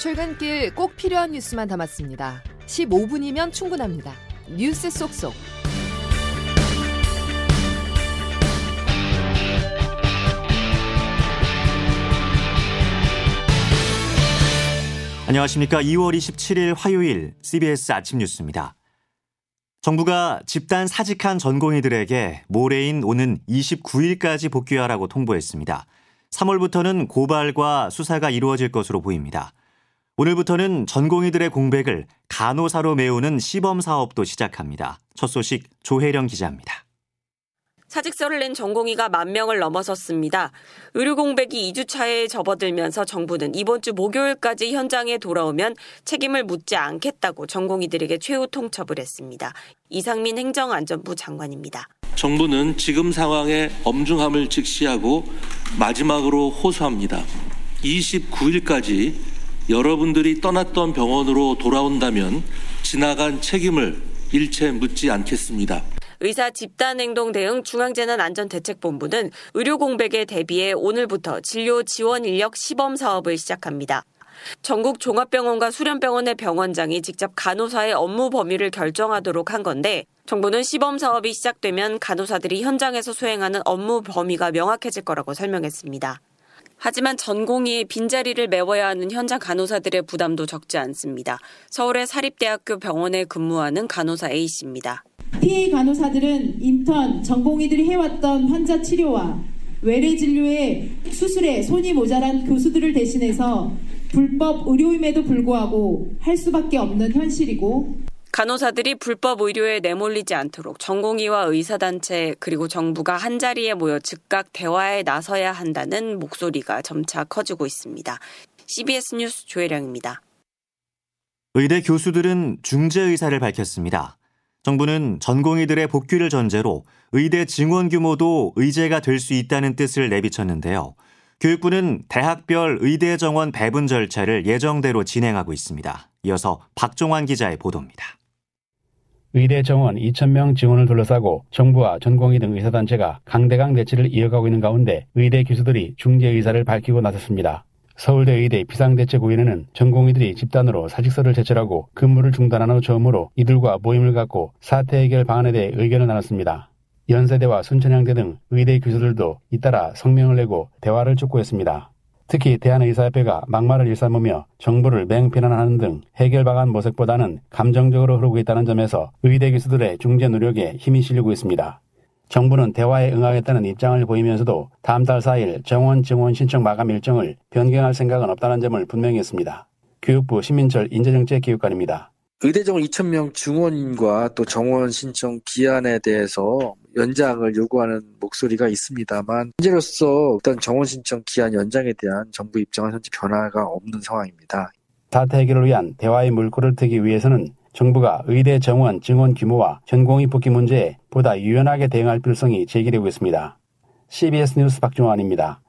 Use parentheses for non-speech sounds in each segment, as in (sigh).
출근길 꼭 필요한 뉴스만 담았습니다. 15분이면 충분합니다. 뉴스 속속. 안녕하십니까. 2월 27일 화요일 CBS 아침 뉴스입니다. 정부가 집단 사직한 전공의들에게 모레인 오는 29일까지 복귀하라고 통보했습니다. 3월부터는 고발과 수사가 이루어질 것으로 보입니다. 오늘부터는 전공의들의 공백을 간호사로 메우는 시범 사업도 시작합니다. 첫 소식 조혜령 기자입니다. 사직서를 낸 전공의가 만 명을 넘어섰습니다. 의료 공백이 2주차에 접어들면서 정부는 이번 주 목요일까지 현장에 돌아오면 책임을 묻지 않겠다고 전공의들에게 최후 통첩을 했습니다. 이상민 행정안전부 장관입니다. 정부는 지금 상황의 엄중함을 직시하고 마지막으로 호소합니다. 29일까지 여러분들이 떠났던 병원으로 돌아온다면 지나간 책임을 일체 묻지 않겠습니다. 의사 집단행동 대응 중앙재난안전대책본부는 의료 공백에 대비해 오늘부터 진료 지원 인력 시범 사업을 시작합니다. 전국 종합병원과 수련병원의 병원장이 직접 간호사의 업무 범위를 결정하도록 한 건데 정부는 시범 사업이 시작되면 간호사들이 현장에서 수행하는 업무 범위가 명확해질 거라고 설명했습니다. 하지만 전공의의 빈자리를 메워야 하는 현장 간호사들의 부담도 적지 않습니다. 서울의 사립대학교 병원에 근무하는 간호사 A씨입니다. PA 간호사들은 인턴, 전공의들이 해왔던 환자 치료와 외래 진료에 수술에 손이 모자란 교수들을 대신해서 불법 의료임에도 불구하고 할 수밖에 없는 현실이고 간호사들이 불법 의료에 내몰리지 않도록 전공의와 의사단체 그리고 정부가 한자리에 모여 즉각 대화에 나서야 한다는 목소리가 점차 커지고 있습니다. CBS 뉴스 조혜령입니다. 의대 교수들은 중재 의사를 밝혔습니다. 정부는 전공의들의 복귀를 전제로 의대 증원 규모도 의제가 될 수 있다는 뜻을 내비쳤는데요. 교육부는 대학별 의대 정원 배분 절차를 예정대로 진행하고 있습니다. 이어서 박종환 기자의 보도입니다. 의대 정원 2,000명 지원을 둘러싸고 정부와 전공의 등 의사단체가 강대강 대치를 이어가고 있는 가운데 의대 교수들이 중재 의사를 밝히고 나섰습니다. 서울대 의대 비상대책위원회는 전공의들이 집단으로 사직서를 제출하고 근무를 중단한 후 처음으로 이들과 모임을 갖고 사태 해결 방안에 대해 의견을 나눴습니다. 연세대와 순천향대 등 의대 교수들도 잇따라 성명을 내고 대화를 촉구했습니다. 특히 대한의사협회가 막말을 일삼으며 정부를 맹비난하는 등 해결 방안 모색보다는 감정적으로 흐르고 있다는 점에서 의대 교수들의 중재 노력에 힘이 실리고 있습니다. 정부는 대화에 응하겠다는 입장을 보이면서도 다음 달 4일 정원 증원 신청 마감 일정을 변경할 생각은 없다는 점을 분명히 했습니다. 교육부 신민철 인재정책교육관입니다. 의대 정원 2,000명 증원과 또 정원 신청 기한에 대해서 연장을 요구하는 목소리가 있습니다만 현재로서 일단 정원 신청 기한 연장에 대한 정부 입장은 현재 변화가 없는 상황입니다. 사태 해결을 위한 대화의 물꼬를 트기 위해서는 정부가 의대 정원 증원 규모와 전공의 복귀 문제에 보다 유연하게 대응할 필요성이 제기되고 있습니다. CBS 뉴스 박종환입니다.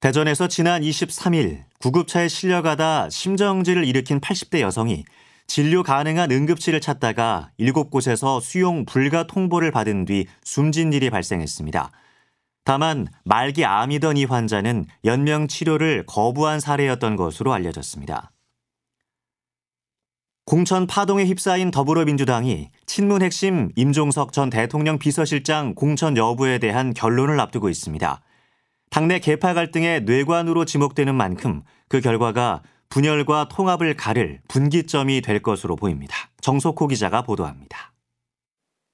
대전에서 지난 23일 구급차에 실려가다 심정지를 일으킨 80대 여성이 진료 가능한 응급실을 찾다가 7곳에서 수용 불가 통보를 받은 뒤 숨진 일이 발생했습니다. 다만 말기 암이던 이 환자는 연명 치료를 거부한 사례였던 것으로 알려졌습니다. 공천 파동에 휩싸인 더불어민주당이 친문 핵심 임종석 전 대통령 비서실장 공천 여부에 대한 결론을 앞두고 있습니다. 당내 개파 갈등의 뇌관으로 지목되는 만큼 그 결과가 분열과 통합을 가를 분기점이 될 것으로 보입니다. 정석호 기자가 보도합니다.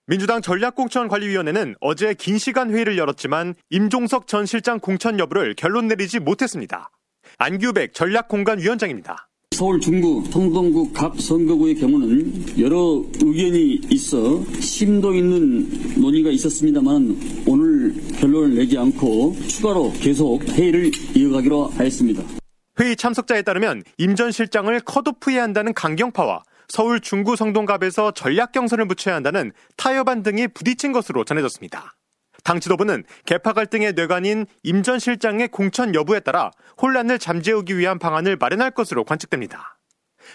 민주당 전략공천관리위원회는 어제 긴 시간 회의를 열었지만 임종석 전 실장 공천 여부를 결론 내리지 못했습니다. 안규백 전략공간위원장입니다. 서울 중구, 성동구 각 선거구의 경우는 여러 의견이 있어 심도 있는 논의가 있었습니다만 오늘 결론을 내지 않고 추가로 계속 회의를 이어가기로 하였습니다. 회의 참석자에 따르면 임 전 실장을 컷오프해야 한다는 강경파와 서울 중구 성동갑에서 전략 경선을 붙여야 한다는 타협안 등이 부딪힌 것으로 전해졌습니다. 당 지도부는 개파 갈등의 뇌관인 임 전 실장의 공천 여부에 따라 혼란을 잠재우기 위한 방안을 마련할 것으로 관측됩니다.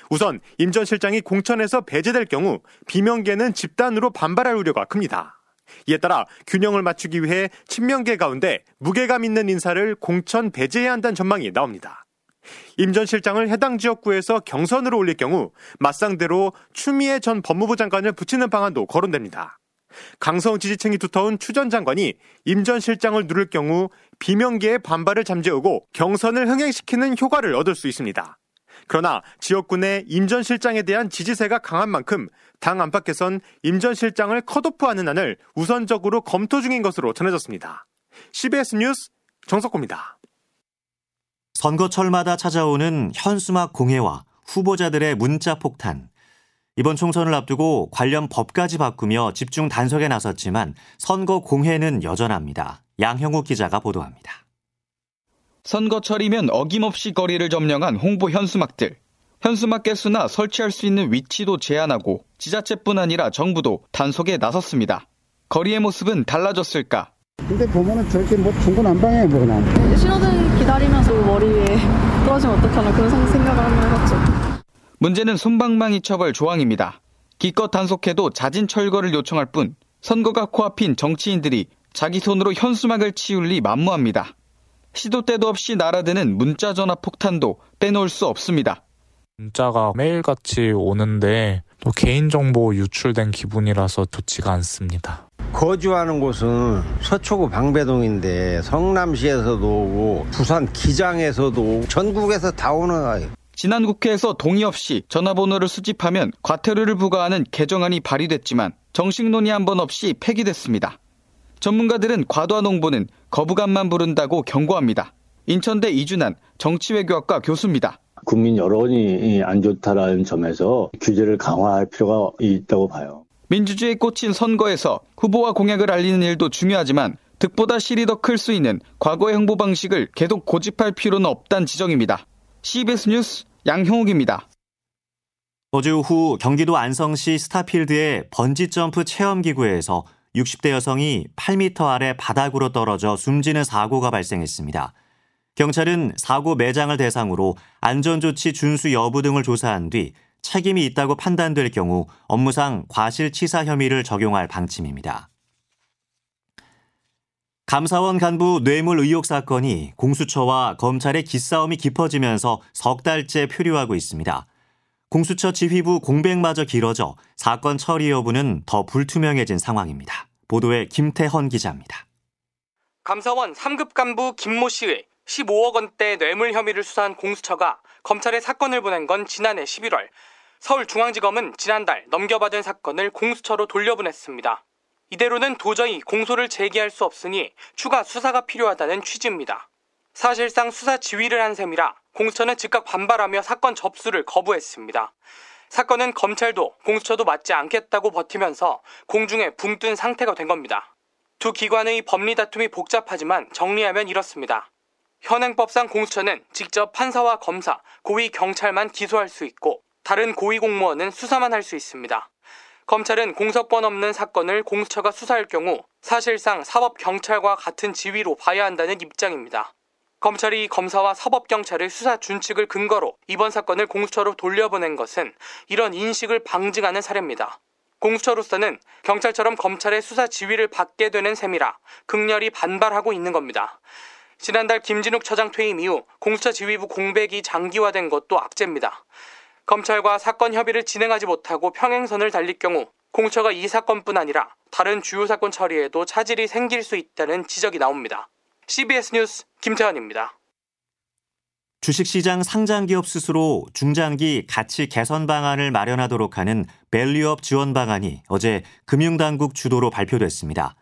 우선 임 전 실장이 공천에서 배제될 경우 비명계는 집단으로 반발할 우려가 큽니다. 이에 따라 균형을 맞추기 위해 친명계 가운데 무게감 있는 인사를 공천 배제해야 한다는 전망이 나옵니다. 임 전 실장을 해당 지역구에서 경선으로 올릴 경우 맞상대로 추미애 전 법무부 장관을 붙이는 방안도 거론됩니다. 강성 지지층이 두터운 추 전 장관이 임 전 실장을 누를 경우 비명계의 반발을 잠재우고 경선을 흥행시키는 효과를 얻을 수 있습니다. 그러나 지역구 내 임 전 실장에 대한 지지세가 강한 만큼 당 안팎에선 임 전 실장을 컷오프하는 안을 우선적으로 검토 중인 것으로 전해졌습니다. CBS 뉴스 정석호입니다. 선거철마다 찾아오는 현수막 공해와 후보자들의 문자 폭탄. 이번 총선을 앞두고 관련 법까지 바꾸며 집중 단속에 나섰지만 선거 공해는 여전합니다. 양형욱 기자가 보도합니다. 선거철이면 어김없이 거리를 점령한 홍보 현수막들. 현수막 개수나 설치할 수 있는 위치도 제한하고 지자체뿐 아니라 정부도 단속에 나섰습니다. 거리의 모습은 달라졌을까? 근데 보면은 저렇게 뭐 중구난방에 뭐 그냥. 신호등 기다리면서 머리 위에 (laughs) 떨어지면 어떡하나 그런 생각을 한번 해봤죠. 문제는 손방망이 처벌 조항입니다. 기껏 단속해도 자진 철거를 요청할 뿐 선거가 코앞인 정치인들이 자기 손으로 현수막을 치울리 만무합니다. 시도 때도 없이 날아드는 문자 전화 폭탄도 빼놓을 수 없습니다. 문자가 매일같이 오는데 또 개인정보 유출된 기분이라서 좋지가 않습니다. 거주하는 곳은 서초구 방배동인데 성남시에서도 오고 부산 기장에서도 오고 전국에서 다 오는 거예요. 지난 국회에서 동의 없이 전화번호를 수집하면 과태료를 부과하는 개정안이 발의됐지만 정식 논의 한 번 없이 폐기됐습니다. 전문가들은 과도한 홍보는 거부감만 부른다고 경고합니다. 인천대 이준환 정치외교학과 교수입니다. 국민 여론이 안 좋다라는 점에서 규제를 강화할 필요가 있다고 봐요. 민주주의에 꽂힌 선거에서 후보와 공약을 알리는 일도 중요하지만 득보다 실이 더 클 수 있는 과거의 홍보 방식을 계속 고집할 필요는 없다는 지적입니다. CBS 뉴스 양형욱입니다. 어제 오후 경기도 안성시 스타필드의 번지점프 체험기구에서 60대 여성이 8m 아래 바닥으로 떨어져 숨지는 사고가 발생했습니다. 경찰은 사고 매장을 대상으로 안전조치 준수 여부 등을 조사한 뒤 책임이 있다고 판단될 경우 업무상 과실치사 혐의를 적용할 방침입니다. 감사원 간부 뇌물 의혹 사건이 공수처와 검찰의 기싸움이 깊어지면서 석 달째 표류하고 있습니다. 공수처 지휘부 공백마저 길어져 사건 처리 여부는 더 불투명해진 상황입니다. 보도에 김태헌 기자입니다. 감사원 3급 간부 김모 씨의 15억 원대 뇌물 혐의를 수사한 공수처가 검찰에 사건을 보낸 건 지난해 11월. 서울중앙지검은 지난달 넘겨받은 사건을 공수처로 돌려보냈습니다. 이대로는 도저히 공소를 제기할 수 없으니 추가 수사가 필요하다는 취지입니다. 사실상 수사 지휘를 한 셈이라 공수처는 즉각 반발하며 사건 접수를 거부했습니다. 사건은 검찰도 공수처도 맞지 않겠다고 버티면서 공중에 붕 뜬 상태가 된 겁니다. 두 기관의 법리 다툼이 복잡하지만 정리하면 이렇습니다. 현행법상 공수처는 직접 판사와 검사, 고위 경찰만 기소할 수 있고 다른 고위 공무원은 수사만 할 수 있습니다. 검찰은 공석권 없는 사건을 공수처가 수사할 경우 사실상 사법 경찰과 같은 지위로 봐야 한다는 입장입니다. 검찰이 검사와 사법 경찰의 수사 준칙을 근거로 이번 사건을 공수처로 돌려보낸 것은 이런 인식을 방증하는 사례입니다. 공수처로서는 경찰처럼 검찰의 수사 지휘를 받게 되는 셈이라 극렬히 반발하고 있는 겁니다. 지난달 김진욱 처장 퇴임 이후 공수처 지휘부 공백이 장기화된 것도 악재입니다. 검찰과 사건 협의를 진행하지 못하고 평행선을 달릴 경우 공처가 이 사건뿐 아니라 다른 주요 사건 처리에도 차질이 생길 수 있다는 지적이 나옵니다. CBS 뉴스 김태환입니다. 주식시장 상장기업 스스로 중장기 가치 개선 방안을 마련하도록 하는 밸류업 지원 방안이 어제 금융당국 주도로 발표됐습니다.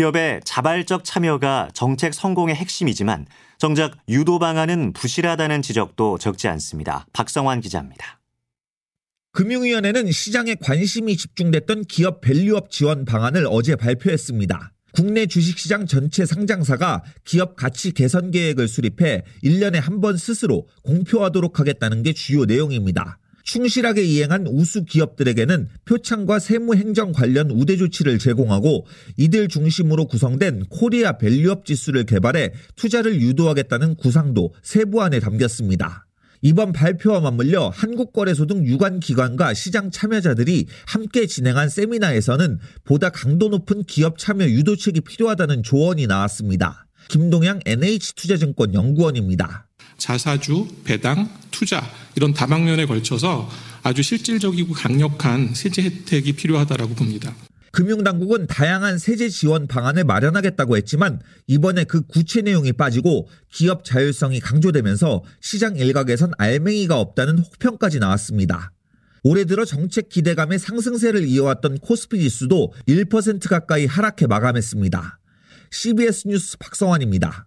기업의 자발적 참여가 정책 성공의 핵심이지만 정작 유도 방안은 부실하다는 지적도 적지 않습니다. 박성환 기자입니다. 금융위원회는 시장에 관심이 집중됐던 기업 밸류업 지원 방안을 어제 발표했습니다. 국내 주식시장 전체 상장사가 기업 가치 개선 계획을 수립해 1년에 한 번 스스로 공표하도록 하겠다는 게 주요 내용입니다. 충실하게 이행한 우수 기업들에게는 표창과 세무 행정 관련 우대 조치를 제공하고 이들 중심으로 구성된 코리아 밸류업 지수를 개발해 투자를 유도하겠다는 구상도 세부안에 담겼습니다. 이번 발표와 맞물려 한국거래소 등 유관 기관과 시장 참여자들이 함께 진행한 세미나에서는 보다 강도 높은 기업 참여 유도책이 필요하다는 조언이 나왔습니다. 김동양 NH투자증권 연구원입니다. 자사주, 배당, 투자 이런 다방면에 걸쳐서 아주 실질적이고 강력한 세제 혜택이 필요하다라고 봅니다. 금융당국은 다양한 세제 지원 방안을 마련하겠다고 했지만 이번에 그 구체 내용이 빠지고 기업 자율성이 강조되면서 시장 일각에선 알맹이가 없다는 혹평까지 나왔습니다. 올해 들어 정책 기대감의 상승세를 이어왔던 코스피 지수도 1% 가까이 하락해 마감했습니다. CBS 뉴스 박성환입니다.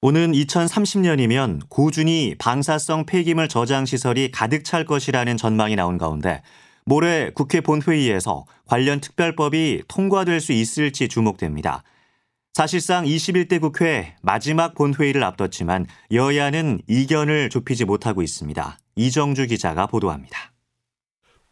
오는 2030년이면 고준위 방사성 폐기물 저장 시설이 가득 찰 것이라는 전망이 나온 가운데 모레 국회 본회의에서 관련 특별법이 통과될 수 있을지 주목됩니다. 사실상 21대 국회 마지막 본회의를 앞뒀지만 여야는 이견을 좁히지 못하고 있습니다. 이정주 기자가 보도합니다.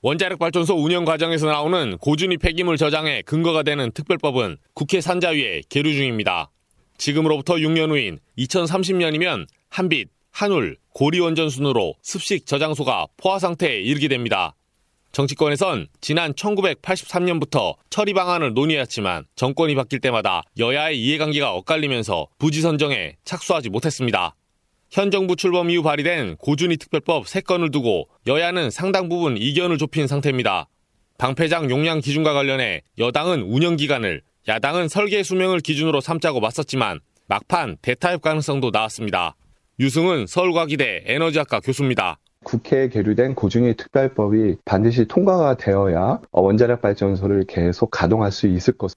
원자력 발전소 운영 과정에서 나오는 고준위 폐기물 저장에 근거가 되는 특별법은 국회 산자위에 계류 중입니다. 지금으로부터 6년 후인 2030년이면 한빛, 한울, 고리원전 순으로 습식 저장소가 포화 상태에 이르게 됩니다. 정치권에선 지난 1983년부터 처리 방안을 논의했지만 정권이 바뀔 때마다 여야의 이해관계가 엇갈리면서 부지 선정에 착수하지 못했습니다. 현 정부 출범 이후 발의된 고준위 특별법 3건을 두고 여야는 상당 부분 이견을 좁힌 상태입니다. 방패장 용량 기준과 관련해 여당은 운영 기간을, 야당은 설계 수명을 기준으로 삼자고 맞섰지만 막판 대타협 가능성도 나왔습니다. 유승은 서울과기대 에너지학과 교수입니다. 국회에 계류된 고준위 특별법이 반드시 통과가 되어야 원자력 발전소를 계속 가동할 수 있을 것.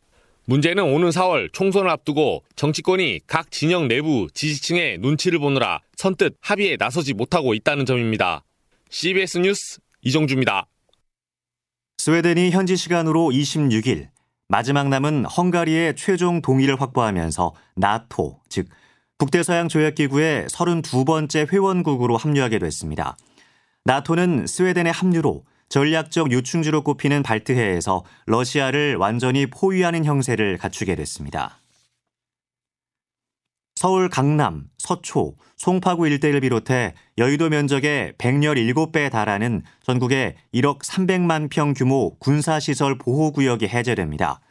문제는 오는 4월 총선을 앞두고 정치권이 각 진영 내부 지지층의 눈치를 보느라 선뜻 합의에 나서지 못하고 있다는 점입니다. CBS 뉴스 이정주입니다. 스웨덴이 현지 시간으로 26일 마지막 남은 헝가리의 최종 동의를 확보하면서 나토, 즉 북대서양 조약기구의 32번째 회원국으로 합류하게 됐습니다. 나토는 스웨덴의 합류로 전략적 요충지로 꼽히는 발트해에서 러시아를 완전히 포위하는 형세를 갖추게 됐습니다. 서울 강남, 서초, 송파구 일대를 비롯해 여의도 면적의 117배에 달하는 전국의 1억 300만 평 규모 군사시설 보호구역이 해제됩니다.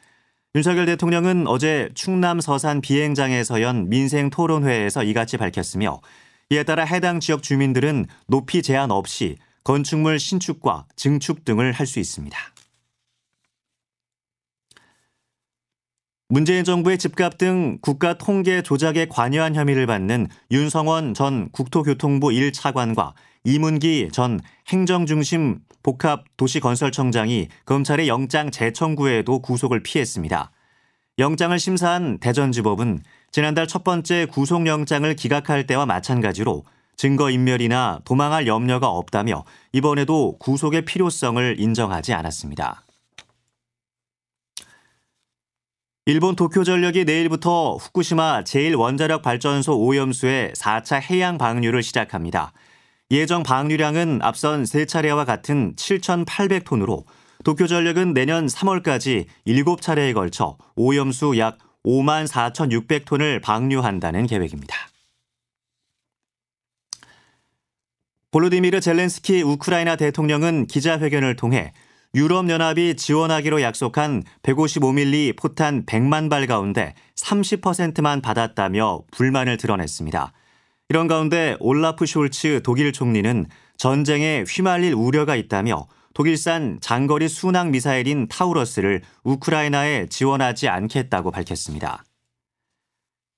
윤석열 대통령은 어제 충남 서산 비행장에서 연 민생 토론회에서 이같이 밝혔으며 이에 따라 해당 지역 주민들은 높이 제한 없이 건축물 신축과 증축 등을 할 수 있습니다. 문재인 정부의 집값 등 국가 통계 조작에 관여한 혐의를 받는 윤성원 전 국토교통부 1차관과 이문기 전 행정중심 복합도시건설청장이 검찰의 영장 재청구에도 구속을 피했습니다. 영장을 심사한 대전지법은 지난달 첫 번째 구속영장을 기각할 때와 마찬가지로 증거인멸이나 도망할 염려가 없다며 이번에도 구속의 필요성을 인정하지 않았습니다. 일본 도쿄전력이 내일부터 후쿠시마 제1원자력 발전소 오염수의 4차 해양 방류를 시작합니다. 예정 방류량은 앞선 세 차례와 같은 7,800톤으로 도쿄전력은 내년 3월까지 7차례에 걸쳐 오염수 약 5만 4,600톤을 방류한다는 계획입니다. 볼로디미르 젤렌스키 우크라이나 대통령은 기자회견을 통해 유럽연합이 지원하기로 약속한 155mm 포탄 100만 발 가운데 30%만 받았다며 불만을 드러냈습니다. 이런 가운데 올라프 숄츠 독일 총리는 전쟁에 휘말릴 우려가 있다며 독일산 장거리 순항 미사일인 타우러스를 우크라이나에 지원하지 않겠다고 밝혔습니다.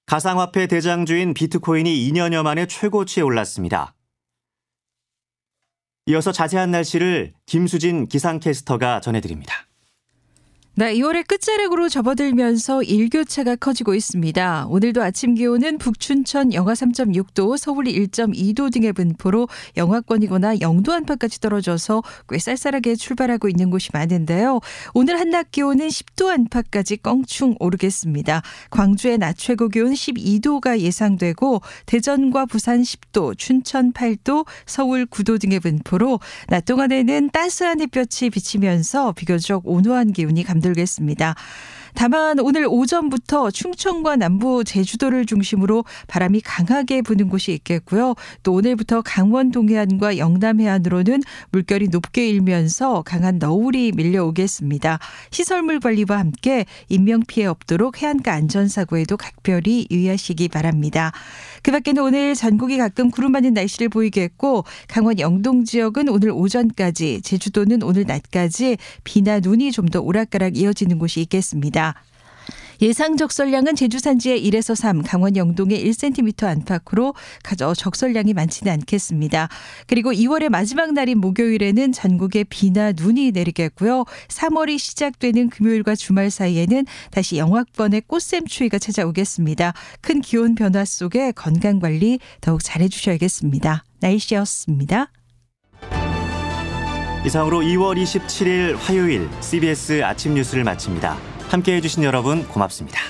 가상화폐 대장주인 비트코인이 2년여 만에 최고치에 올랐습니다. 이어서 자세한 날씨를 김수진 기상캐스터가 전해드립니다. 네, 2월의 끝자락으로 접어들면서 일교차가 커지고 있습니다. 오늘도 아침 기온은 북춘천 영하 3.6도, 서울이 1.2도 등의 분포로 영하권이거나 영도 안팎까지 떨어져서 꽤 쌀쌀하게 출발하고 있는 곳이 많은데요. 오늘 한낮 기온은 10도 안팎까지 껑충 오르겠습니다. 광주의 낮 최고 기온 12도가 예상되고 대전과 부산 10도, 춘천 8도, 서울 9도 등의 분포로 낮 동안에는 따스한 햇볕이 비치면서 비교적 온화한 기온이 감 들겠습니다. 다만 오늘 오전부터 충청과 남부 제주도를 중심으로 바람이 강하게 부는 곳이 있겠고요. 또 오늘부터 강원 동해안과 영남 해안으로는 물결이 높게 일면서 강한 너울이 밀려오겠습니다. 시설물 관리와 함께 인명 피해 없도록 해안가 안전 사고에도 각별히 유의하시기 바랍니다. 그 밖에는 오늘 전국이 가끔 구름 많은 날씨를 보이겠고 강원 영동 지역은 오늘 오전까지 제주도는 오늘 낮까지 비나 눈이 좀 더 오락가락 이어지는 곳이 있겠습니다. 예상 적설량은 제주 산지의 1에서 3, 강원 영동의 1cm 안팎으로 가져 적설량이 많지는 않겠습니다. 그리고 2월의 마지막 날인 목요일에는 전국에 비나 눈이 내리겠고요. 3월이 시작되는 금요일과 주말 사이에는 다시 영악번의 꽃샘 추위가 찾아오겠습니다. 큰 기온 변화 속에 건강 관리 더욱 잘해 주셔야겠습니다. 날씨였습니다. 이상으로 2월 27일 화요일 CBS 아침 뉴스를 마칩니다. 함께 해주신 여러분 고맙습니다.